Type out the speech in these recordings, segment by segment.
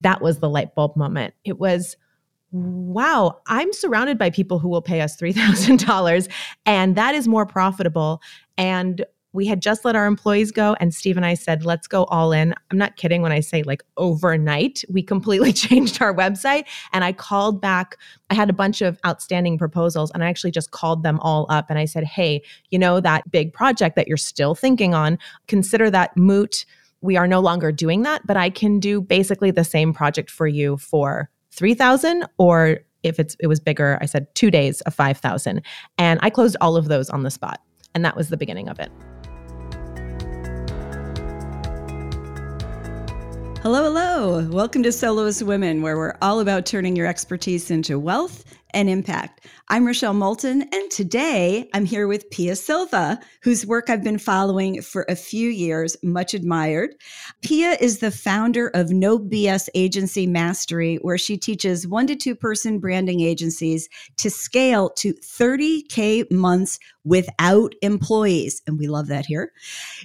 That was the light bulb moment. It was, wow, I'm surrounded by people who will pay us $3,000 and that is more profitable. And we had just let our employees go and steve and i said let's go all in i'm not kidding when i say like overnight we completely changed our website and i called back i had a bunch of outstanding proposals and i actually just called them all up and i said hey you know that big project that you're still thinking on consider that moot we are no longer doing that but i can do basically the same project for you for 3000 or if it's it was bigger i said 2 days of 5000 and i closed all of those on the spot and that was the beginning of it Hello, hello. Welcome to Soloist Women, where we're all about turning your expertise into wealth and impact. I'm Rochelle Moulton, and today I'm here with Pia Silva, whose work I've been following for a few years, much admired. Pia is the founder of No BS Agency Mastery, where she teaches one to two person branding agencies to scale to 30K months without employees. And we love that here.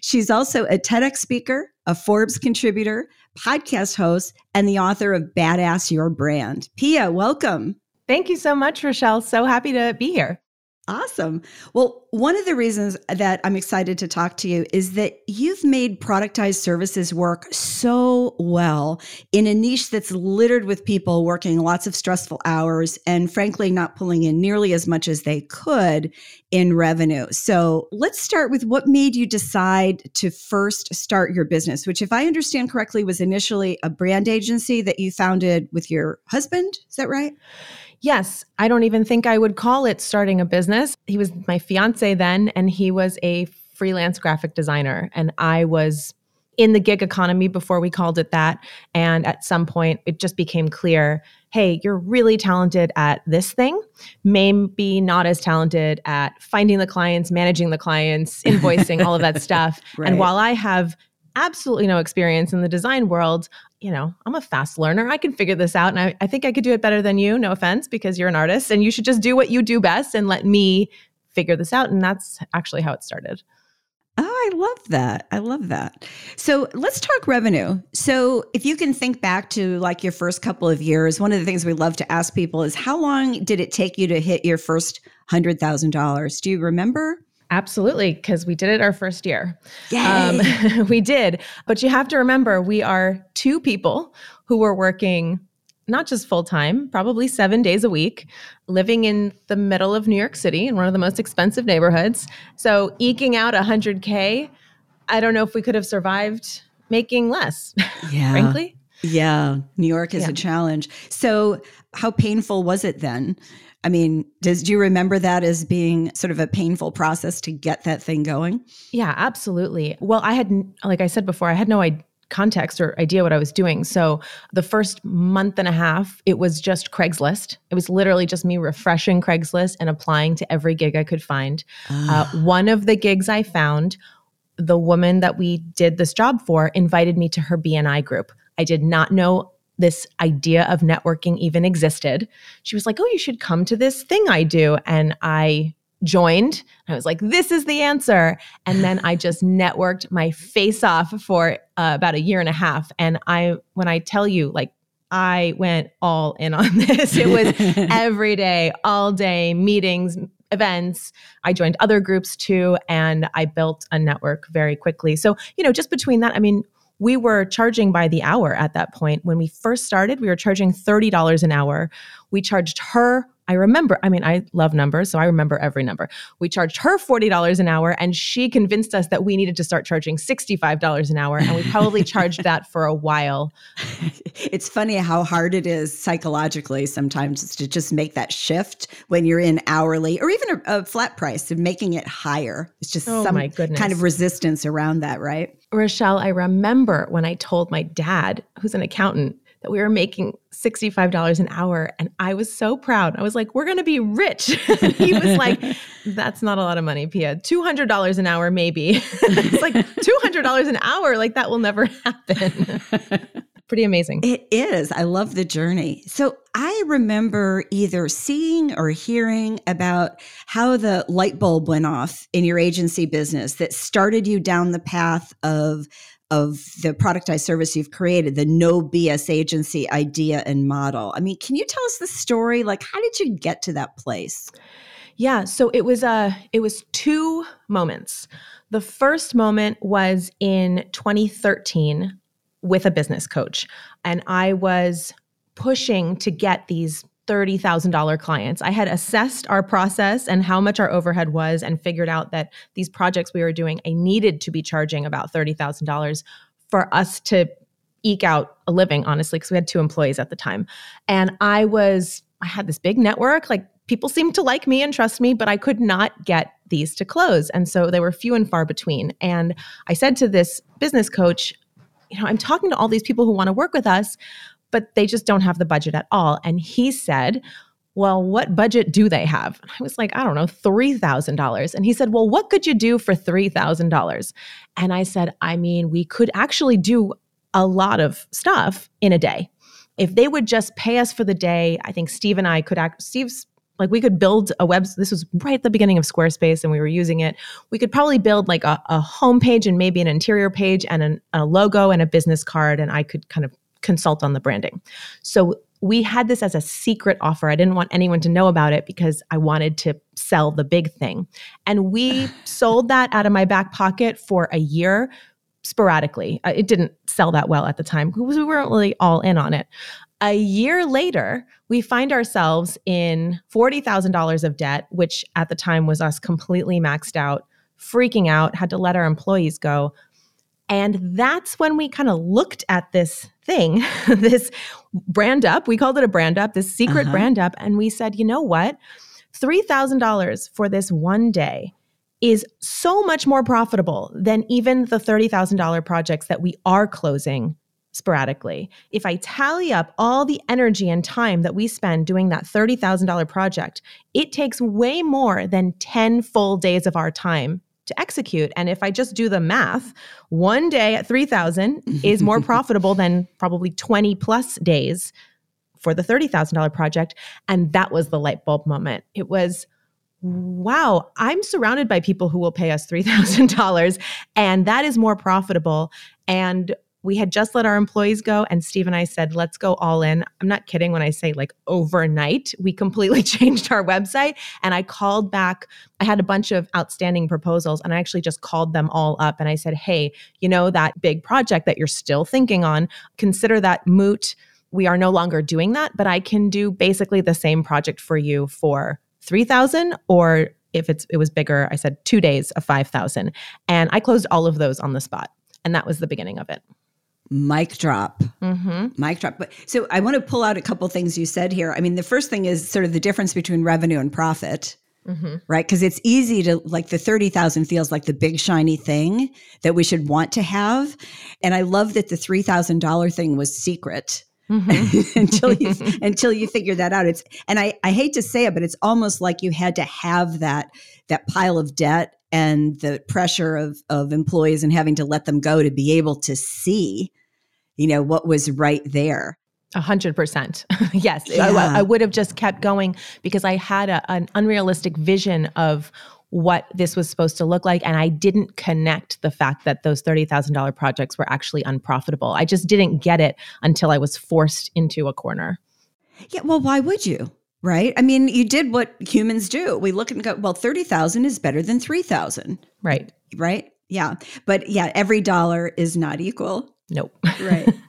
She's also a TEDx speaker, a Forbes contributor, podcast host, and the author of Badass Your Brand. Pia, welcome. Thank you so much, Rochelle. So happy to be here. Awesome. Well, one of the reasons that I'm excited to talk to you is that you've made productized services work so well in a niche that's littered with people working lots of stressful hours and, frankly, not pulling in nearly as much as they could in revenue. So let's start with what made you decide to first start your business, which, if I understand correctly, was initially a brand agency that you founded with your husband. Is that right? Yes, I don't even think I would call it starting a business. He was my fiance then, and he was a freelance graphic designer. And I was in the gig economy before we called it that. And at some point, it just became clear hey, you're really talented at this thing, maybe not as talented at finding the clients, managing the clients, invoicing, all of that stuff. Right. And while I have absolutely no experience in the design world, you know, I'm a fast learner. I can figure this out. And I, I think I could do it better than you. No offense, because you're an artist and you should just do what you do best and let me figure this out. And that's actually how it started. Oh, I love that. I love that. So let's talk revenue. So, if you can think back to like your first couple of years, one of the things we love to ask people is how long did it take you to hit your first $100,000? Do you remember? Absolutely, because we did it our first year. Um, we did. But you have to remember, we are two people who were working not just full time, probably seven days a week, living in the middle of New York City in one of the most expensive neighborhoods. So, eking out 100K, I don't know if we could have survived making less, yeah. frankly. Yeah, New York is yeah. a challenge. So, how painful was it then? I mean, does do you remember that as being sort of a painful process to get that thing going? Yeah, absolutely. Well, I had like I said before, I had no idea context or idea what I was doing. So the first month and a half, it was just Craigslist. It was literally just me refreshing Craigslist and applying to every gig I could find. Uh, ah. one of the gigs I found, the woman that we did this job for invited me to her BNI group. I did not know this idea of networking even existed. She was like, Oh, you should come to this thing I do. And I joined. I was like, This is the answer. And then I just networked my face off for uh, about a year and a half. And I, when I tell you, like, I went all in on this. It was every day, all day, meetings, events. I joined other groups too, and I built a network very quickly. So, you know, just between that, I mean, we were charging by the hour at that point. When we first started, we were charging $30 an hour. We charged her I remember, I mean, I love numbers, so I remember every number. We charged her $40 an hour, and she convinced us that we needed to start charging $65 an hour. And we probably charged that for a while. It's funny how hard it is psychologically sometimes to just make that shift when you're in hourly or even a, a flat price and making it higher. It's just oh some kind of resistance around that, right? Rochelle, I remember when I told my dad, who's an accountant, that we were making $65 an hour. And I was so proud. I was like, we're going to be rich. he was like, that's not a lot of money, Pia. $200 an hour, maybe. it's like $200 an hour. Like that will never happen. Pretty amazing. It is. I love the journey. So I remember either seeing or hearing about how the light bulb went off in your agency business that started you down the path of of the productized service you've created, the no BS agency idea and model. I mean, can you tell us the story? Like, how did you get to that place? Yeah, so it was uh it was two moments. The first moment was in 2013 with a business coach, and I was pushing to get these $30,000 clients. I had assessed our process and how much our overhead was and figured out that these projects we were doing, I needed to be charging about $30,000 for us to eke out a living, honestly, because we had two employees at the time. And I was, I had this big network, like people seemed to like me and trust me, but I could not get these to close. And so they were few and far between. And I said to this business coach, you know, I'm talking to all these people who want to work with us, but they just don't have the budget at all. And he said, well, what budget do they have? And I was like, I don't know, $3,000. And he said, Well, what could you do for $3,000? And I said, I mean, we could actually do a lot of stuff in a day. If they would just pay us for the day, I think Steve and I could act, Steve's like we could build a web this was right at the beginning of squarespace and we were using it we could probably build like a, a home page and maybe an interior page and an, a logo and a business card and i could kind of consult on the branding. So we had this as a secret offer. I didn't want anyone to know about it because I wanted to sell the big thing. And we sold that out of my back pocket for a year sporadically. Uh, it didn't sell that well at the time because we weren't really all in on it. A year later, we find ourselves in $40,000 of debt, which at the time was us completely maxed out, freaking out, had to let our employees go. And that's when we kind of looked at this thing, this brand up. We called it a brand up, this secret uh-huh. brand up. And we said, you know what? $3,000 for this one day is so much more profitable than even the $30,000 projects that we are closing sporadically. If I tally up all the energy and time that we spend doing that $30,000 project, it takes way more than 10 full days of our time to execute. And if I just do the math, one day at 3000 is more profitable than probably 20 plus days for the $30,000 project. And that was the light bulb moment. It was, wow, I'm surrounded by people who will pay us $3,000 and that is more profitable. And we had just let our employees go and steve and i said let's go all in. I'm not kidding when i say like overnight we completely changed our website and i called back i had a bunch of outstanding proposals and i actually just called them all up and i said hey you know that big project that you're still thinking on? Consider that moot. We are no longer doing that but i can do basically the same project for you for 3000 or if it's it was bigger i said 2 days of 5000 and i closed all of those on the spot and that was the beginning of it mic drop mm-hmm. mic drop but so i want to pull out a couple things you said here i mean the first thing is sort of the difference between revenue and profit mm-hmm. right because it's easy to like the 30000 feels like the big shiny thing that we should want to have and i love that the $3000 thing was secret Mm-hmm. until you until you figure that out it's and I, I hate to say it but it's almost like you had to have that that pile of debt and the pressure of of employees and having to let them go to be able to see you know, what was right there. A hundred percent. Yes. Yeah. I, I, would have just kept going because I had a, an unrealistic vision of what this was supposed to look like. And I didn't connect the fact that those $30,000 projects were actually unprofitable. I just didn't get it until I was forced into a corner. Yeah. Well, why would you? Right. I mean, you did what humans do. We look and go, well, 30,000 is better than 3,000. Right. Right. Yeah. But yeah, every dollar is not equal. Nope. right.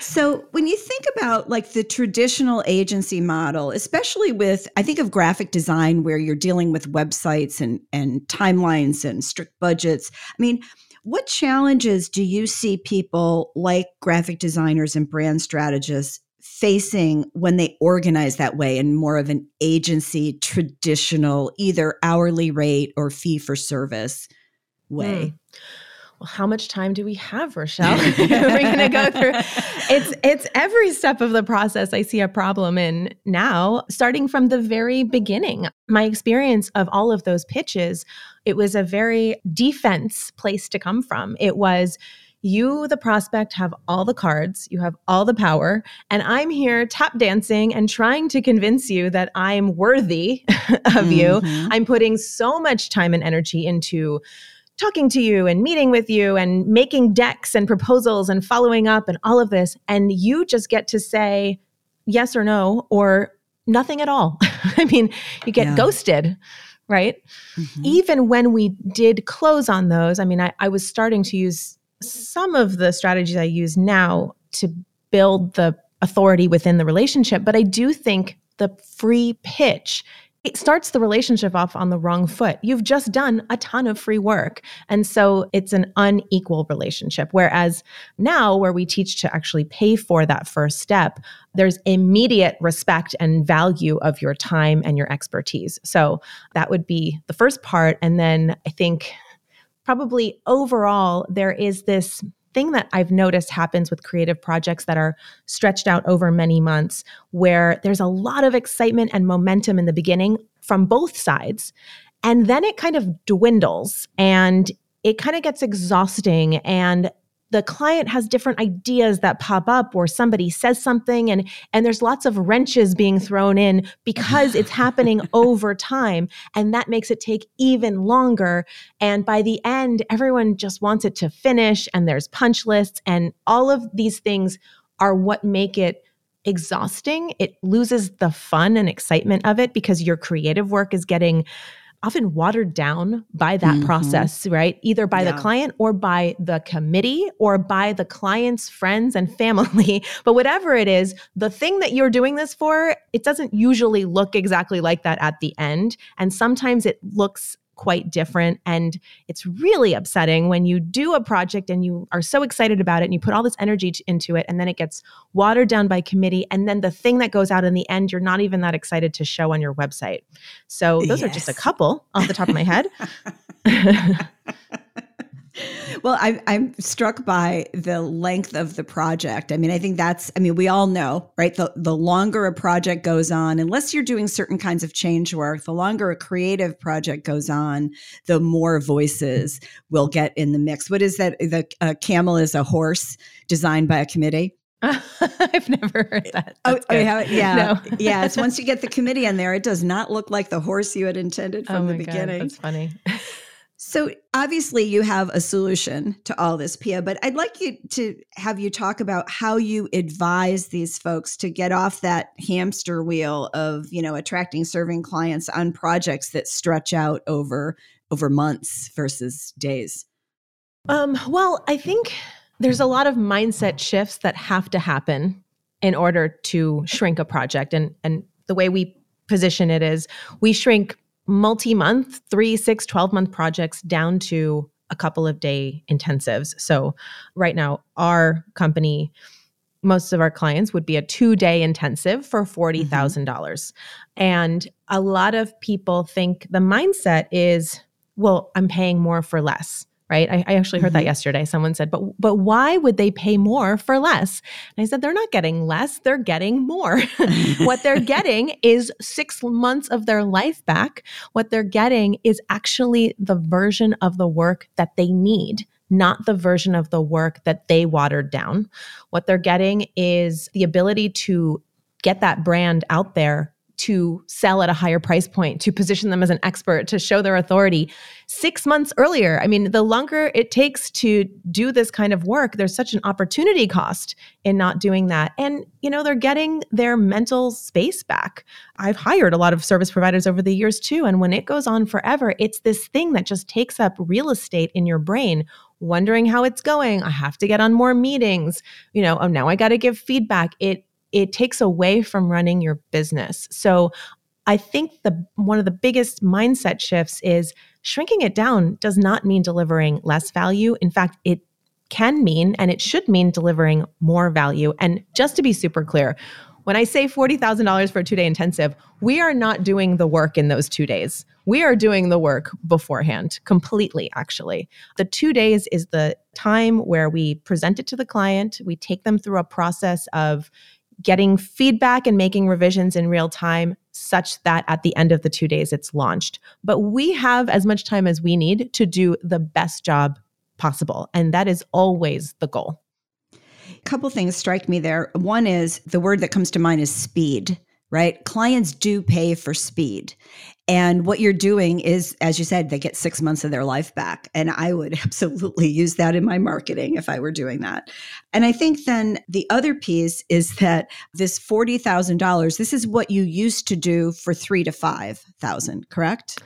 So when you think about like the traditional agency model, especially with I think of graphic design where you're dealing with websites and and timelines and strict budgets. I mean, what challenges do you see people like graphic designers and brand strategists facing when they organize that way in more of an agency traditional either hourly rate or fee for service way? Mm well, how much time do we have, Rochelle? We're going to go through. It's it's every step of the process. I see a problem in now, starting from the very beginning. My experience of all of those pitches, it was a very defense place to come from. It was you, the prospect, have all the cards, you have all the power, and I'm here tap dancing and trying to convince you that I'm worthy of mm-hmm. you. I'm putting so much time and energy into talking to you and meeting with you and making decks and proposals and following up and all of this. And you just get to say yes or no or nothing at all. I mean, you get yeah. ghosted, right? Mm-hmm. Even when we did close on those, I mean, I, I was starting to use some of the strategies I use now to build the authority within the relationship. But I do think the free pitch it starts the relationship off on the wrong foot. You've just done a ton of free work. And so it's an unequal relationship. Whereas now, where we teach to actually pay for that first step, there's immediate respect and value of your time and your expertise. So that would be the first part. And then I think probably overall, there is this thing that I've noticed happens with creative projects that are stretched out over many months, where there's a lot of excitement and momentum in the beginning from both sides. And then it kind of dwindles and it kind of gets exhausting. And the client has different ideas that pop up or somebody says something and and there's lots of wrenches being thrown in because it's happening over time and that makes it take even longer. And by the end everyone just wants it to finish and there's punch lists and all of these things are what make it exhausting. It loses the fun and excitement of it because your creative work is getting often watered down by that mm-hmm. process, right? Either by yeah. the client or by the committee or by the client's friends and family. but whatever it is, the thing that you're doing this for, it doesn't usually look exactly like that at the end. And sometimes it looks quite different. And it's really upsetting when you do a project and you are so excited about it and you put all this energy t- into it and then it gets watered down by committee. And then the thing that goes out in the end, you're not even that excited to show on your website. So those yes. are just a couple off the top of my head. well, I, I'm struck by the length of the project. I mean, I think that's, I mean, we all know, right? The, the longer a project goes on, unless you're doing certain kinds of change work, the longer a creative project goes on, the more voices will get in the mix. What is that? The uh, camel is a horse designed by a committee. I've never heard that. oh, oh yeah, yeah, no. yeah. It's once you get the committee in there, it does not look like the horse you had intended from oh the beginning. God, that's funny. So obviously you have a solution to all this, Pia, but I'd like you to have you talk about how you advise these folks to get off that hamster wheel of, you know, attracting serving clients on projects that stretch out over over months versus days. Um, well, I think there's a lot of mindset shifts that have to happen in order to shrink a project. And and the way we position it is we shrink multi-month, three, six, 12 month projects down to a couple of day intensives. So right now, our company, most of our clients would be a two day intensive for $40,000. Mm-hmm. And a lot of people think the mindset is, well, I'm paying more for less right? I, I actually heard mm-hmm. that yesterday. Someone said, but but why would they pay more for less? And I said, they're not getting less, they're getting more. what they're getting is six months of their life back. What they're getting is actually the version of the work that they need not the version of the work that they watered down. What they're getting is the ability to get that brand out there to sell at a higher price point, to position them as an expert, to show their authority six months earlier. I mean, the longer it takes to do this kind of work, there's such an opportunity cost in not doing that. And, you know, they're getting their mental space back. I've hired a lot of service providers over the years too. And when it goes on forever, it's this thing that just takes up real estate in your brain wondering how it's going. I have to get on more meetings. You know, oh, now I got to give feedback. It it takes away from running your business. So I think the one of the biggest mindset shifts is shrinking it down does not mean delivering less value. In fact, it can mean and it should mean delivering more value. And just to be super clear, when I say $40,000 for a two day intensive, we are not doing the work in those two days. We are doing the work beforehand, completely, actually. The two days is the time where we present it to the client, we take them through a process of getting feedback and making revisions in real time such that at the end of the two days it's launched. But we have as much time as we need to do the best job possible. And that is always the goal. A couple things strike me there. One is the word that comes to mind is speed right? Clients do pay for speed. And what you're doing is, as you said, they get six months of their life back. And I would absolutely use that in my marketing if I were doing that. And I think then the other piece is that this $40,000, this is what you used to do for three to 5,000, correct?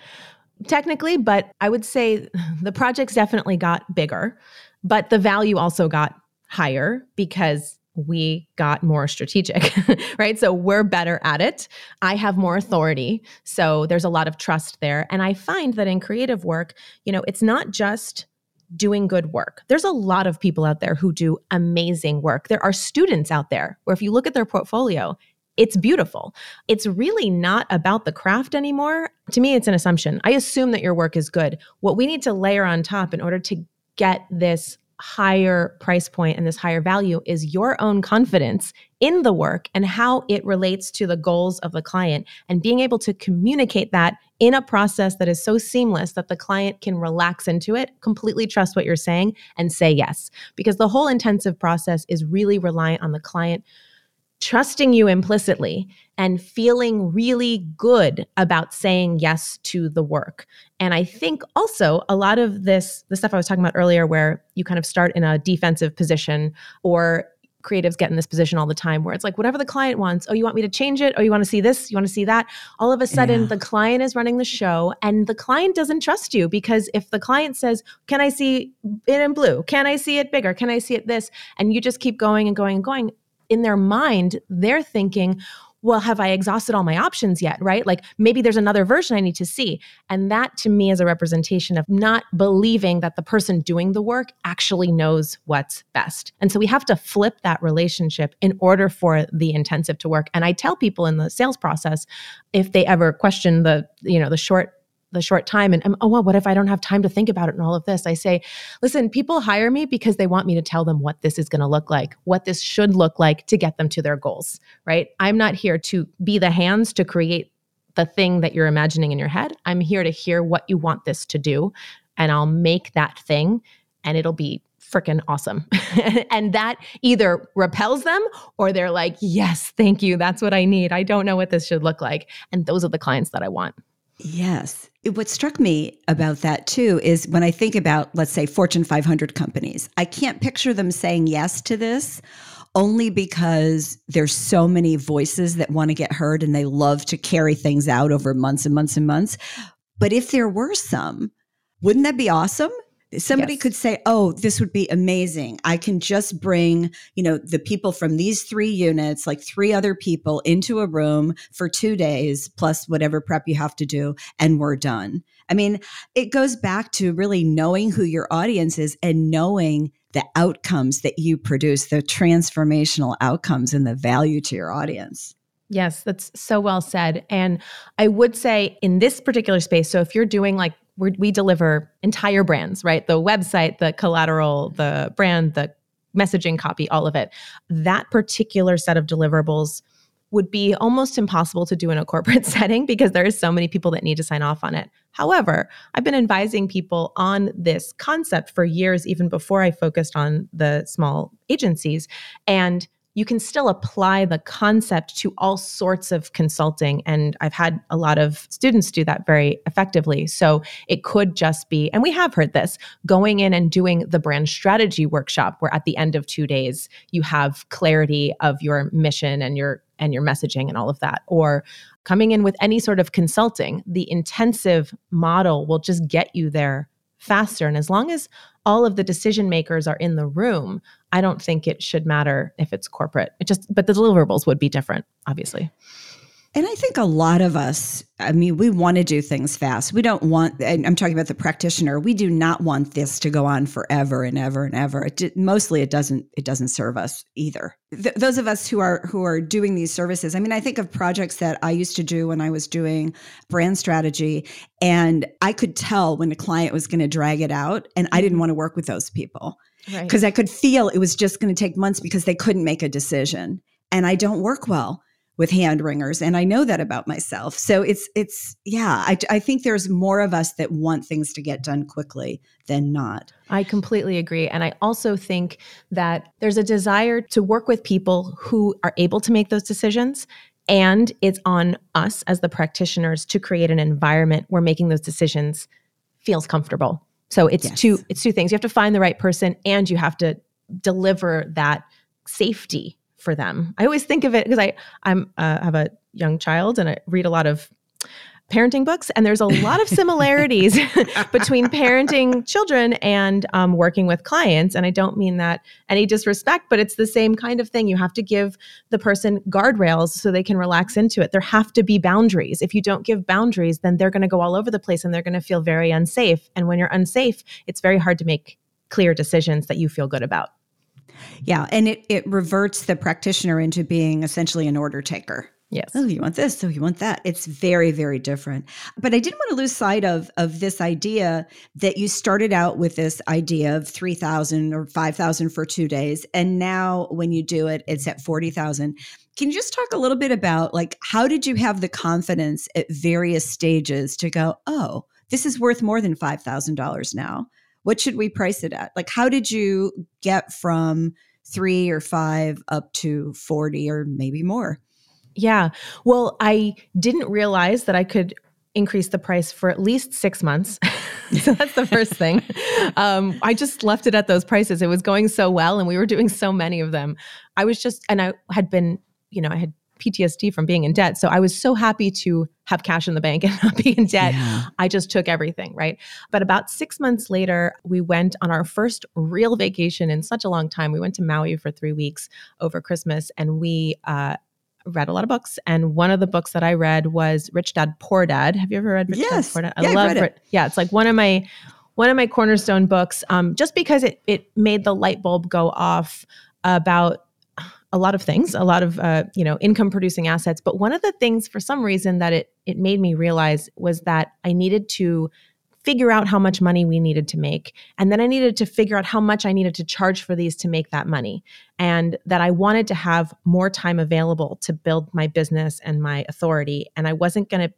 Technically, but I would say the projects definitely got bigger, but the value also got higher because we got more strategic, right? So we're better at it. I have more authority. So there's a lot of trust there. And I find that in creative work, you know, it's not just doing good work. There's a lot of people out there who do amazing work. There are students out there where if you look at their portfolio, it's beautiful. It's really not about the craft anymore. To me, it's an assumption. I assume that your work is good. What we need to layer on top in order to get this higher price point and this higher value is your own confidence in the work and how it relates to the goals of the client and being able to communicate that in a process that is so seamless that the client can relax into it, completely trust what you're saying and say yes. Because the whole intensive process is really reliant on the client trusting you implicitly and feeling really good about saying yes to the work. And I think also a lot of this, the stuff I was talking about earlier, where you kind of start in a defensive position or creatives get in this position all the time where it's like whatever the client wants oh you want me to change it? Oh you want to see this? You want to see that? All of a sudden yeah. the client is running the show and the client doesn't trust you because if the client says can i see it in blue? Can i see it bigger? Can i see it this? and you just keep going and going and going in their mind, they're thinking, well, have I exhausted all my options yet? Right? Like maybe there's another version I need to see. And that to me is a representation of not believing that the person doing the work actually knows what's best. And so we have to flip that relationship in order for the intensive to work. And I tell people in the sales process, if they ever question the, you know, the short the short time and um, oh well what if i don't have time to think about it and all of this i say listen people hire me because they want me to tell them what this is going to look like what this should look like to get them to their goals right i'm not here to be the hands to create the thing that you're imagining in your head i'm here to hear what you want this to do and i'll make that thing and it'll be freaking awesome. and that either repels them or they're like, yes, thank you. That's what I need. I don't know what this should look like. And those are the clients that I want. Yes. What struck me about that too is when I think about, let's say, Fortune 500 companies, I can't picture them saying yes to this only because there's so many voices that want to get heard and they love to carry things out over months and months and months. But if there were some, wouldn't that be awesome? Somebody yes. could say oh this would be amazing i can just bring you know the people from these three units like three other people into a room for two days plus whatever prep you have to do and we're done i mean it goes back to really knowing who your audience is and knowing the outcomes that you produce the transformational outcomes and the value to your audience Yes, that's so well said. And I would say in this particular space, so if you're doing like we we deliver entire brands, right? The website, the collateral, the brand, the messaging copy, all of it. That particular set of deliverables would be almost impossible to do in a corporate setting because there are so many people that need to sign off on it. However, I've been advising people on this concept for years, even before I focused on the small agencies. And you can still apply the concept to all sorts of consulting. And I've had a lot of students do that very effectively. So it could just be, and we have heard this, going in and doing the brand strategy workshop where at the end of two days you have clarity of your mission and your and your messaging and all of that. Or coming in with any sort of consulting, the intensive model will just get you there faster. And as long as all of the decision makers are in the room, I don't think it should matter if it's corporate. It just, but the deliverables would be different, obviously. And I think a lot of us, I mean, we want to do things fast. We don't want, I'm talking about the practitioner, we do not want this to go on forever and ever and ever. It, mostly it doesn't, it doesn't serve us either. Th- those of us who are, who are doing these services, I mean, I think of projects that I used to do when I was doing brand strategy and I could tell when a client was going to drag it out and I didn't mm-hmm. want to work with those people because right. I could feel it was just going to take months because they couldn't make a decision. And I don't work well with hand wringers and i know that about myself so it's it's yeah I, I think there's more of us that want things to get done quickly than not i completely agree and i also think that there's a desire to work with people who are able to make those decisions And it's on us as the practitioners to create an environment where making those decisions feels comfortable. So it's yes. two it's two things. You have to find the right person and you have to deliver that safety for them. I always think of it because I I'm uh, have a young child and I read a lot of parenting books, and there's a lot of similarities between parenting children and um, working with clients. And I don't mean that any disrespect, but it's the same kind of thing. You have to give the person guardrails so they can relax into it. There have to be boundaries. If you don't give boundaries, then they're going to go all over the place and they're going to feel very unsafe. And when you're unsafe, it's very hard to make clear decisions that you feel good about. Yeah, and it it reverts the practitioner into being essentially an order taker. Yes. Oh, you want this? Oh, you want that? It's very, very different. But I didn't want to lose sight of of this idea that you started out with this idea of three thousand or five thousand for two days, and now when you do it, it's at forty thousand. Can you just talk a little bit about like how did you have the confidence at various stages to go, oh, this is worth more than five thousand dollars now? What should we price it at? Like, how did you get from three or five up to forty or maybe more? Yeah. Well, I didn't realize that I could increase the price for at least six months. so that's the first thing. Um, I just left it at those prices. It was going so well and we were doing so many of them. I was just, and I had been, you know, I had PTSD from being in debt. So I was so happy to have cash in the bank and not be in debt. Yeah. I just took everything, right? But about six months later, we went on our first real vacation in such a long time. We went to Maui for three weeks over Christmas and we, uh, read a lot of books, and one of the books that I read was Rich Dad Poor Dad. Have you ever read Rich yes. Dad Poor Dad? I yeah, love it. Yeah, it's like one of my one of my cornerstone books. Um, just because it it made the light bulb go off about a lot of things, a lot of uh, you know income producing assets. But one of the things, for some reason, that it it made me realize was that I needed to figure out how much money we needed to make. And then I needed to figure out how much I needed to charge for these to make that money. And that I wanted to have more time available to build my business and my authority. And I wasn't going to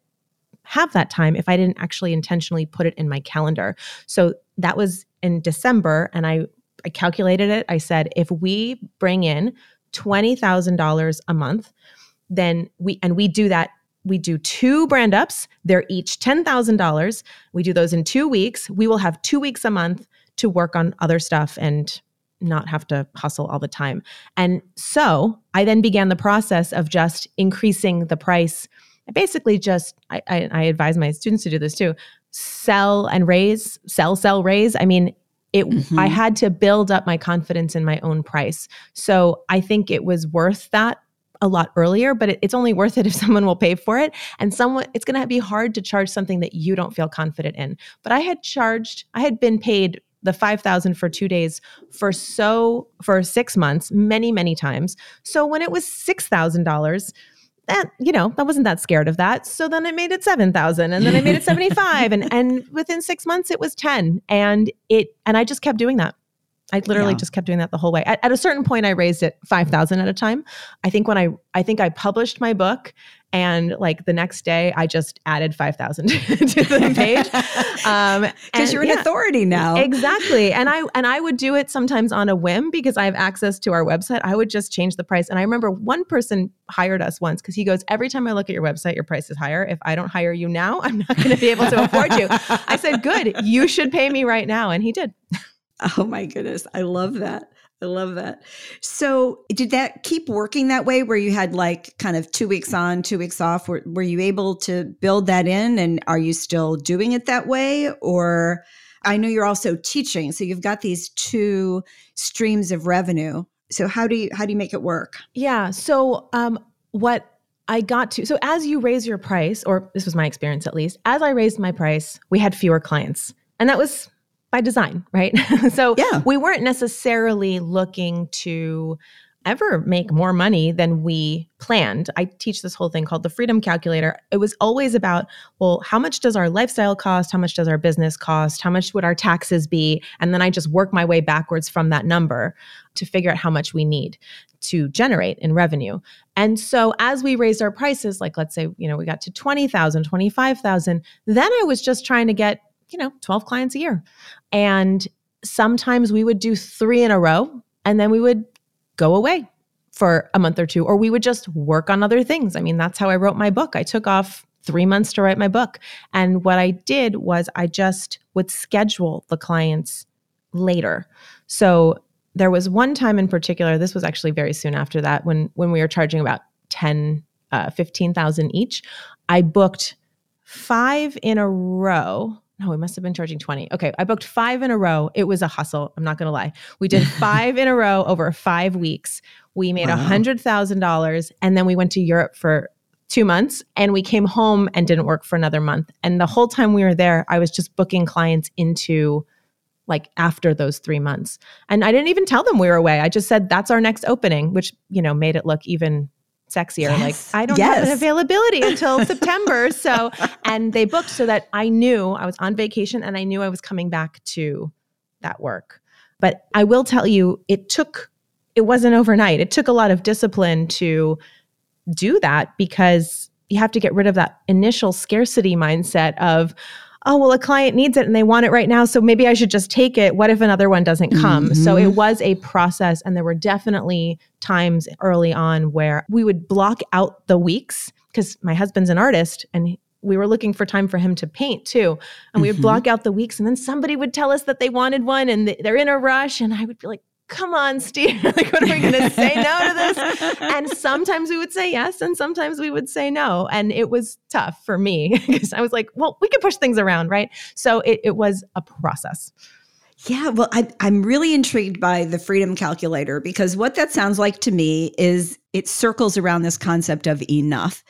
have that time if I didn't actually intentionally put it in my calendar. So that was in December. And I, I calculated it. I said, if we bring in $20,000 a month, then we, and we do that we do two brand ups. They're each $10,000. We do those in two weeks. We will have two weeks a month to work on other stuff and not have to hustle all the time. And so I then began the process of just increasing the price. I basically just, I, I, I advise my students to do this too sell and raise, sell, sell, raise. I mean, it mm-hmm. i had to build up my confidence in my own price so i think it was worth that a lot earlier, but it, it's only worth it if someone will pay for it. And someone, it's going to be hard to charge something that you don't feel confident in. But I had charged, I had been paid the 5000 for 2 days for so for 6 months many many times. So when it was $6,000 that you know I wasn't that scared of that. So then I made it seven thousand, and then I made it seventy five, and and within six months it was ten, and it and I just kept doing that. I literally yeah. just kept doing that the whole way. At, at a certain point, I raised it five thousand at a time. I think when I I think I published my book, and like the next day, I just added five thousand to the page because um, you're an yeah, authority now. Exactly, and I and I would do it sometimes on a whim because I have access to our website. I would just change the price. And I remember one person hired us once because he goes, "Every time I look at your website, your price is higher. If I don't hire you now, I'm not going to be able to afford you." I said, "Good, you should pay me right now," and he did. Oh my goodness. I love that. I love that. So, did that keep working that way where you had like kind of two weeks on, two weeks off? Were, were you able to build that in? And are you still doing it that way? Or I know you're also teaching. So, you've got these two streams of revenue. So, how do you, how do you make it work? Yeah. So, um, what I got to, so as you raise your price, or this was my experience at least, as I raised my price, we had fewer clients. And that was by design, right? so yeah. we weren't necessarily looking to ever make more money than we planned. I teach this whole thing called the freedom calculator. It was always about, well, how much does our lifestyle cost? How much does our business cost? How much would our taxes be? And then I just work my way backwards from that number to figure out how much we need to generate in revenue. And so as we raised our prices, like let's say, you know, we got to 20,000, 25,000, then I was just trying to get you know, 12 clients a year. And sometimes we would do three in a row and then we would go away for a month or two, or we would just work on other things. I mean, that's how I wrote my book. I took off three months to write my book. And what I did was I just would schedule the clients later. So there was one time in particular, this was actually very soon after that, when when we were charging about 10, uh, 15,000 each. I booked five in a row. No, we must have been charging 20. Okay, I booked five in a row. It was a hustle. I'm not going to lie. We did five in a row over five weeks. We made a wow. $100,000 and then we went to Europe for two months and we came home and didn't work for another month. And the whole time we were there, I was just booking clients into like after those three months. And I didn't even tell them we were away. I just said, that's our next opening, which, you know, made it look even sexier. Yes. Like, I don't yes. have an availability until September. So, and they booked so that I knew I was on vacation and I knew I was coming back to that work. But I will tell you, it took, it wasn't overnight. It took a lot of discipline to do that because you have to get rid of that initial scarcity mindset of, oh, well, a client needs it and they want it right now. So maybe I should just take it. What if another one doesn't come? Mm-hmm. So it mm-hmm. was a process. And there were definitely times early on where we would block out the weeks because my husband's an artist and we were looking for time for him to paint too. And we would mm-hmm. block out the weeks and then somebody would tell us that they wanted one and they're in a rush. And I would be like, come on, Steve. like, what are we going to say no to this? And sometimes we would say yes, and sometimes we would say no. And it was tough for me because I was like, well, we can push things around, right? So it, it was a process. Yeah, well, I, I'm really intrigued by the freedom calculator because what that sounds like to me is it circles around this concept of enough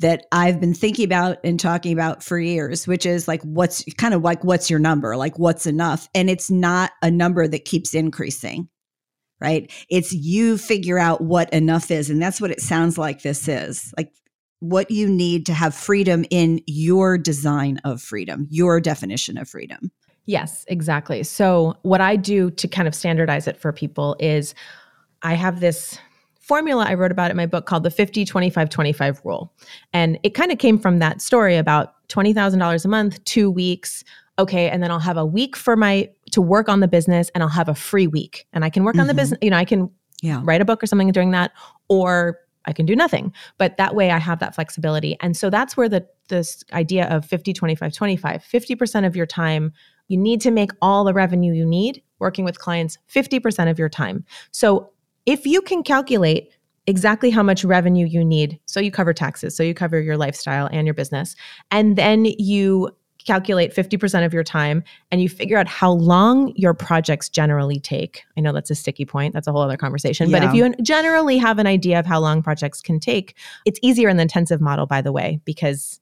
that I've been thinking about and talking about for years, which is like, what's kind of like, what's your number? Like, what's enough? And it's not a number that keeps increasing right? It's you figure out what enough is. And that's what it sounds like this is like what you need to have freedom in your design of freedom, your definition of freedom. Yes, exactly. So, what I do to kind of standardize it for people is I have this formula I wrote about in my book called the 50 25 25 rule. And it kind of came from that story about $20,000 a month, 2 weeks, okay, and then I'll have a week for my to work on the business and I'll have a free week. And I can work mm-hmm. on the mm-hmm. business, you know, I can yeah. write a book or something during that or I can do nothing. But that way I have that flexibility. And so that's where the this idea of 50 25 25, 50% of your time you need to make all the revenue you need working with clients 50% of your time. So if you can calculate exactly how much revenue you need. So you cover taxes, so you cover your lifestyle and your business. And then you calculate 50% of your time and you figure out how long your projects generally take. I know that's a sticky point. That's a whole other conversation. Yeah. But if you generally have an idea of how long projects can take, it's easier in the intensive model, by the way, because,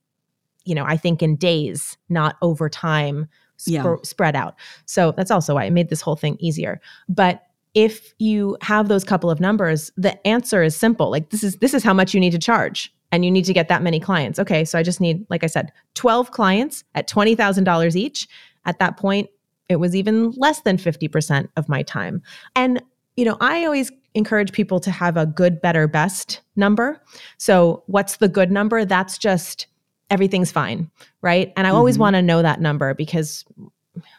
you know, I think in days, not over time sp- yeah. spread out. So that's also why I made this whole thing easier. But if you have those couple of numbers, the answer is simple. Like this is this is how much you need to charge and you need to get that many clients. Okay, so I just need, like I said, 12 clients at $20,000 each. At that point, it was even less than 50% of my time. And, you know, I always encourage people to have a good, better, best number. So, what's the good number? That's just everything's fine, right? And I always mm-hmm. want to know that number because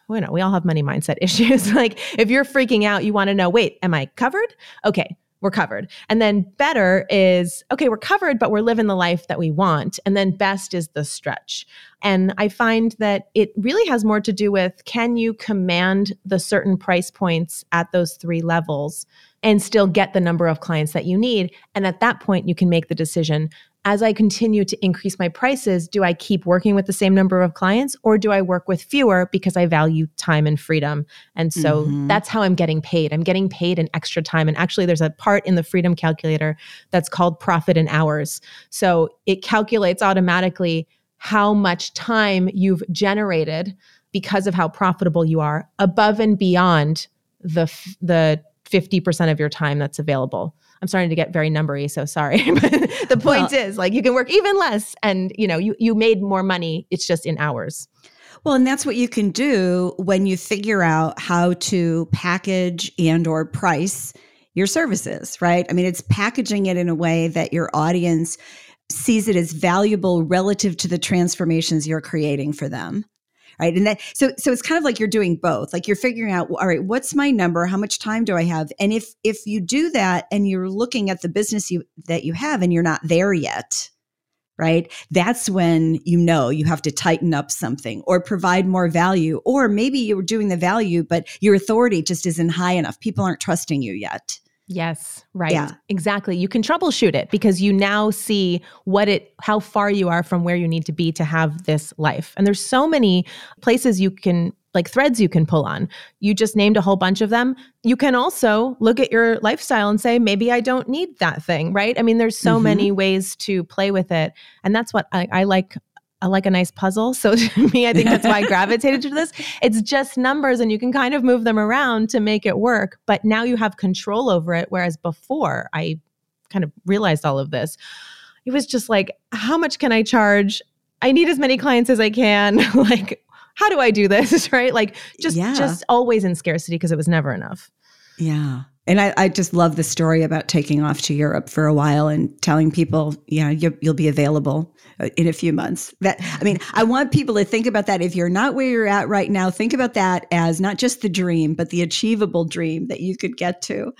you know, we all have money mindset issues. like if you're freaking out, you want to know, wait, am I covered? Okay, we're covered. And then better is okay, we're covered, but we're living the life that we want. And then best is the stretch. And I find that it really has more to do with can you command the certain price points at those three levels and still get the number of clients that you need? And at that point, you can make the decision as I continue to increase my prices, do I keep working with the same number of clients or do I work with fewer because I value time and freedom? And so mm-hmm. that's how I'm getting paid. I'm getting paid in extra time. And actually, there's a part in the freedom calculator that's called profit in hours. So it calculates automatically how much time you've generated because of how profitable you are above and beyond the, the 50% of your time that's available. I'm starting to get very numbery, so sorry. but the point well, is like you can work even less and you know, you you made more money. It's just in hours. Well, and that's what you can do when you figure out how to package and or price your services, right? I mean, it's packaging it in a way that your audience sees it as valuable relative to the transformations you're creating for them right? And that so so it's kind of like you're doing both like you're figuring out all right what's my number? How much time do i have? And if if you do that and you're looking at the business you that you have and you're not there yet right? That's when you know you have to tighten up something or provide more value or maybe you're doing the value but your authority just isn't high enough. People aren't trusting you yet Yes, right. Yeah. Exactly. You can troubleshoot it because you now see what it how far you are from where you need to be to have this life. And there's so many places you can like threads you can pull on. You just named a whole bunch of them. You can also look at your lifestyle and say maybe I don't need that thing, right? I mean there's so mm-hmm. many ways to play with it. And that's what I, I like I like a nice puzzle. So to me, I think that's why I gravitated to this. It's just numbers and you can kind of move them around to make it work. But now you have control over it. Whereas before I kind of realized all of this, it was just like, how much can I charge? I need as many clients as I can. like, how do I do this? right. Like just yeah. just always in scarcity because it was never enough. Yeah. And I, I, just love the story about taking off to Europe for a while and telling people, yeah, you, you'll be available uh, in a few months. That I mean, I want people to think about that. If you're not where you're at right now, think about that as not just the dream, but the achievable dream that you could get to.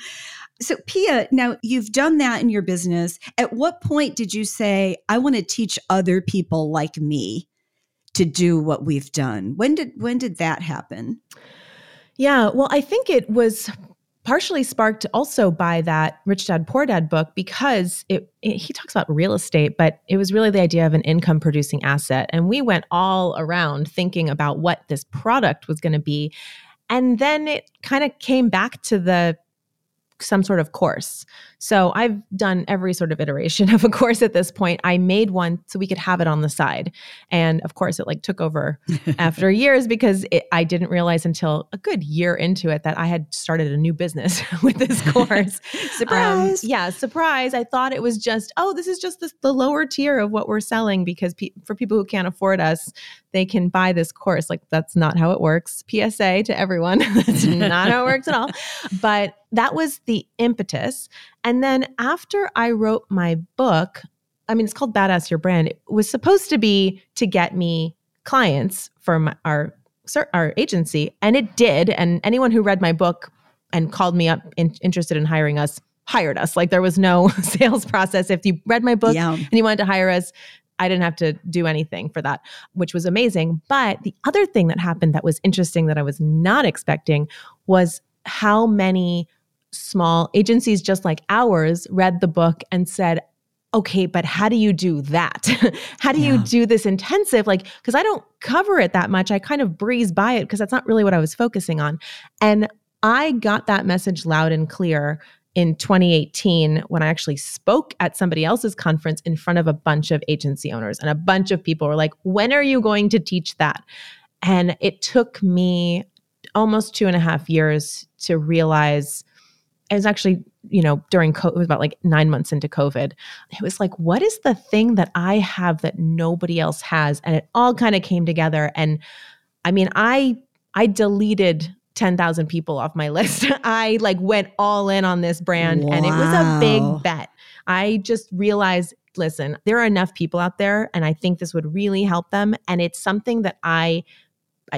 So, Pia, now you've done that in your business. At what point did you say, I want to teach other people like me to do what we've done? When did when did that happen? Yeah, well, I think it was partially sparked also by that Rich Dad Poor Dad book because it, it, he talks about real estate, but it was really the idea of an income producing asset. And we went all around thinking about what this product was going to be. And then it kind of came back to the some sort of course. So I've done every sort of iteration of a course at this point. I made one so we could have it on the side. And of course, it like took over after years because it, I didn't realize until a good year into it that I had started a new business with this course. surprise. Um, yeah, surprise. I thought it was just, oh, this is just this, the lower tier of what we're selling because pe- for people who can't afford us, they can buy this course. Like that's not how it works. PSA to everyone. that's not how it works at all. But that was the impetus. And then after I wrote my book, I mean, it's called Badass Your Brand. It was supposed to be to get me clients from our our agency, and it did. And anyone who read my book and called me up in, interested in hiring us hired us. Like there was no sales process. If you read my book yeah. and you wanted to hire us, I didn't have to do anything for that, which was amazing. But the other thing that happened that was interesting that I was not expecting was how many small agencies just like ours read the book and said, okay, but how do you do that? how do yeah. you do this intensive? Like, because I don't cover it that much. I kind of breeze by it because that's not really what I was focusing on. And I got that message loud and clear in 2018 when I actually spoke at somebody else's conference in front of a bunch of agency owners. And a bunch of people were like, when are you going to teach that? And it took me almost two and a half years to realize it was actually, you know, during COVID, it was about like nine months into COVID. It was like, what is the thing that I have that nobody else has? And it all kind of came together. And I mean, I I deleted 10,000 people off my list. I like went all in on this brand wow. and it was a big bet. I just realized listen, there are enough people out there and I think this would really help them and it's something that I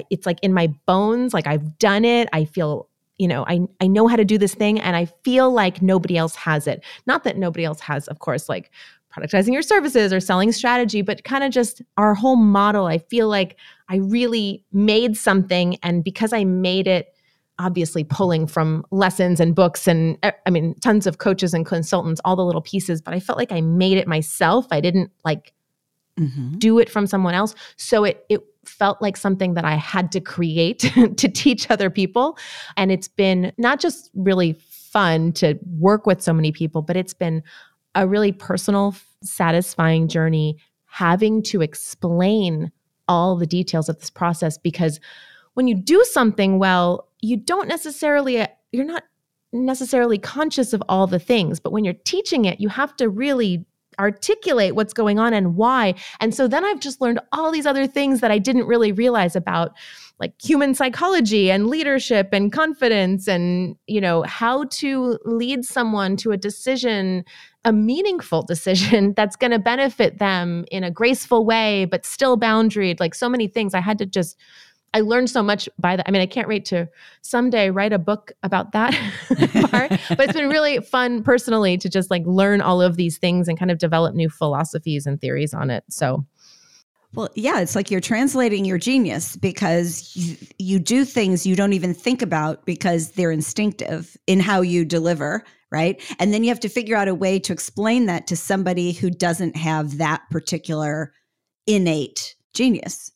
it's like in my bones, like I've done it. I feel you know, I I know how to do this thing and I feel like nobody else has it. Not that nobody else has, of course, like productizing your services or selling strategy, but kind of just our whole model. I feel like I really made something and because I made it obviously pulling from lessons and books and eh, I mean tons of coaches and consultants, all the little pieces, but I felt like I made it myself. I didn't like mm-hmm. do it from someone else. So it it felt like something that I had to create to teach other people. And it's been not just really fun to work with so many people, but it's been a really personal, satisfying journey having to explain all the details of this process because when you do something well, you don't necessarily, you're not necessarily conscious of all the things, but when you're teaching it, you have to really articulate what's going on and why. And so then I've just learned all these other things that I didn't really realize about like human psychology and leadership and confidence and you know how to lead someone to a decision a meaningful decision that's going to benefit them in a graceful way but still boundaried like so many things I had to just I learned so much by that. I mean, I can't wait to someday write a book about that part. But it's been really fun personally to just like learn all of these things and kind of develop new philosophies and theories on it. So well, yeah, it's like you're translating your genius because you, you do things you don't even think about because they're instinctive in how you deliver, right? And then you have to figure out a way to explain that to somebody who doesn't have that particular innate genius.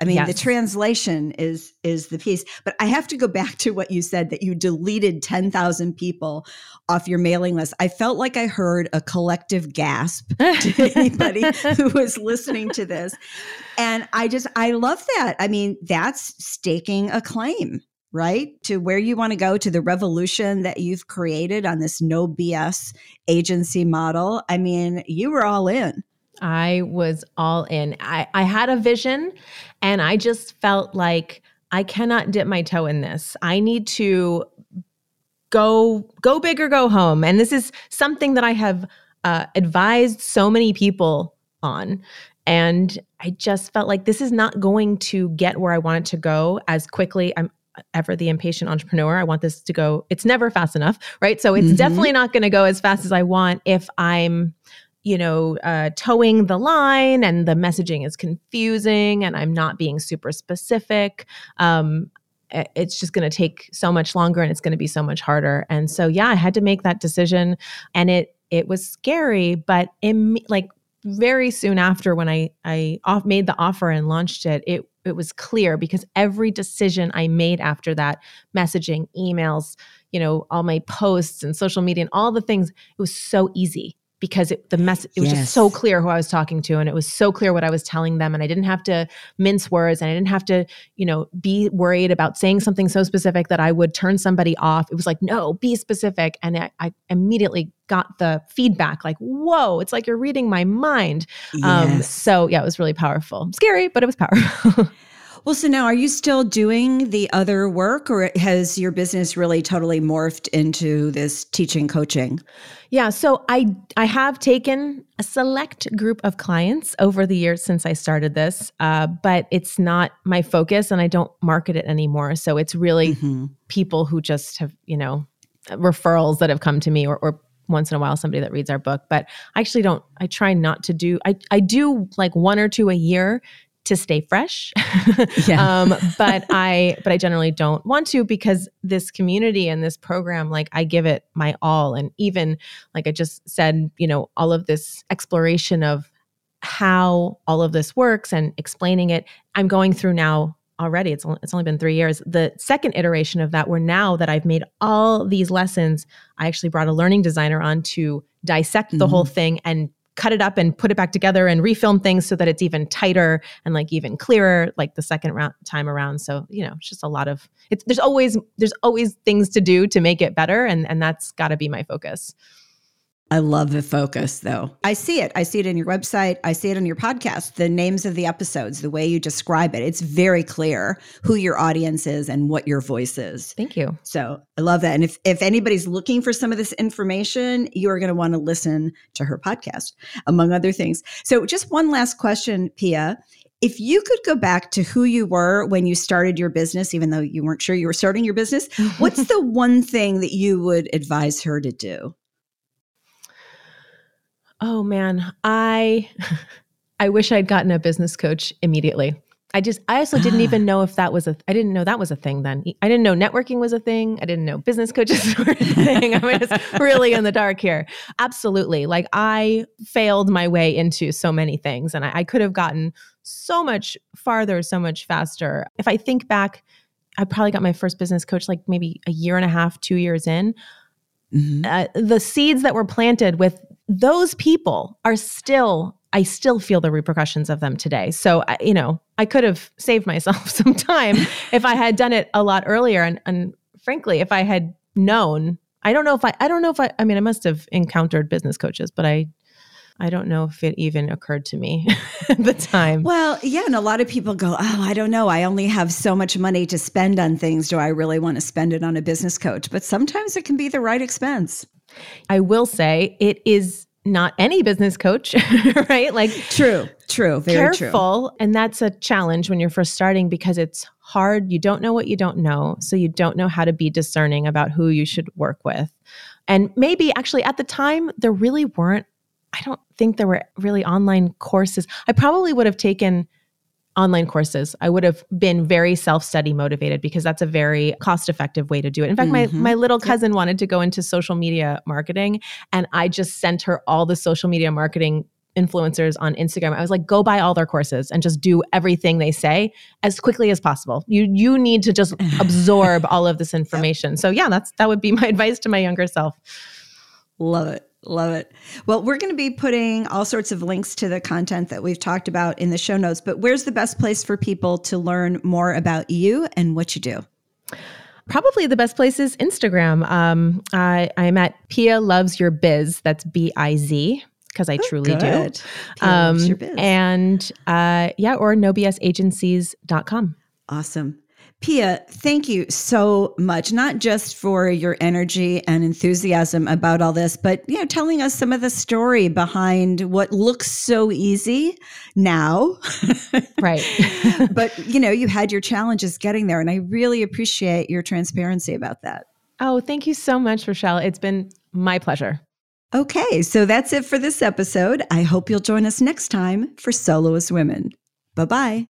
I mean, yes. the translation is is the piece. But I have to go back to what you said that you deleted 10,000 people off your mailing list. I felt like I heard a collective gasp to anybody who was listening to this. And I just I love that. I mean, that's staking a claim, right? To where you want to go to the revolution that you've created on this no BS agency model. I mean, you were all in. I was all in. I, I had a vision and I just felt like I cannot dip my toe in this. I need to go go big or go home. And this is something that I have uh, advised so many people on. And I just felt like this is not going to get where I want it to go as quickly. I'm ever the impatient entrepreneur. I want this to go, it's never fast enough, right? So it's mm-hmm. definitely not going to go as fast as I want if I'm you know, uh, toeing the line and the messaging is confusing and I'm not being super specific. Um, it's just going to take so much longer and it's going to be so much harder. And so, yeah, I had to make that decision and it, it was scary, but in, like very soon after when I, I off, made the offer and launched it, it, it was clear because every decision I made after that, messaging, emails, you know, all my posts and social media and all the things, it was so easy because it, the mess it was yes. just so clear who I was talking to and it was so clear what I was telling them and I didn't have to mince words and I didn't have to you know be worried about saying something so specific that I would turn somebody off it was like no be specific and I, I immediately got the feedback like whoa it's like you're reading my mind um, yes. um, so yeah it was really powerful scary but it was powerful Well, so now are you still doing the other work or has your business really totally morphed into this teaching coaching? Yeah, so I I have taken a select group of clients over the years since I started this, uh, but it's not my focus, and I don't market it anymore. So it's really mm-hmm. people who just have you know referrals that have come to me, or, or once in a while somebody that reads our book. But I actually don't. I try not to do. I I do like one or two a year to stay fresh. yeah. um, but I but I generally don't want to because this community and this program, like I give it my all. And even like I just said, you know, all of this exploration of how all of this works and explaining it, I'm going through now already. It's only, it's only been three years. The second iteration of that, where now that I've made all these lessons, I actually brought a learning designer on to dissect mm-hmm. the whole mm-hmm. thing and cut it up and put it back together and refilm things so that it's even tighter and like even clearer like the second round time around. So you know it's just a lot of it's there's always there's always things to do to make it better and and that's got to be my focus I love the focus though. I see it. I see it in your website. I see it on your podcast, the names of the episodes, the way you describe it. It's very clear who your audience is and what your voice is. Thank you. So I love that. And if, if anybody's looking for some of this information, you are going to want to listen to her podcast, among other things. So just one last question, Pia. If you could go back to who you were when you started your business, even though you weren't sure you were starting your business, what's the one thing that you would advise her to do? Oh man, I I wish I'd gotten a business coach immediately. I just I also didn't even know if that was a I didn't know that was a thing then. I didn't know networking was a thing. I didn't know business coaches were a thing. I mean it's really in the dark here. Absolutely. Like I failed my way into so many things and I, I could have gotten so much farther, so much faster. If I think back, I probably got my first business coach like maybe a year and a half, two years in. Mm-hmm. Uh, the seeds that were planted with those people are still I still feel the repercussions of them today. So, you know, I could have saved myself some time if I had done it a lot earlier. And, and frankly, if I had known, I don't know if I, I don't know if I, I mean, I must have encountered business coaches, but I, I don't know if it even occurred to me at the time. Well, yeah. And a lot of people go, Oh, I don't know. I only have so much money to spend on things. Do I really want to spend it on a business coach? But sometimes it can be the right expense. I will say it is not any business coach, right? Like true, true, very careful. True. And that's a challenge when you're first starting because it's hard. You don't know what you don't know. So you don't know how to be discerning about who you should work with. And maybe actually at the time, there really weren't, I don't think there were really online courses. I probably would have taken online courses. I would have been very self-study motivated because that's a very cost-effective way to do it. In fact, mm-hmm. my my little cousin yep. wanted to go into social media marketing and I just sent her all the social media marketing influencers on Instagram. I was like, go buy all their courses and just do everything they say as quickly as possible. You you need to just absorb all of this information. Yep. So yeah, that's that would be my advice to my younger self. Love it. Love it. Well, we're going to be putting all sorts of links to the content that we've talked about in the show notes, but where's the best place for people to learn more about you and what you do? Probably the best place is Instagram. Um, I, I'm at Pia Loves Your Biz. That's B I Z because I oh, truly good. do. Pia um, loves your biz. And uh, yeah, or nobsagencies.com. Awesome. Pia, thank you so much, not just for your energy and enthusiasm about all this, but you know, telling us some of the story behind what looks so easy now. right. but you know, you had your challenges getting there and I really appreciate your transparency about that. Oh, thank you so much, Rochelle. It's been my pleasure. Okay, so that's it for this episode. I hope you'll join us next time for Soloist Women. Bye bye.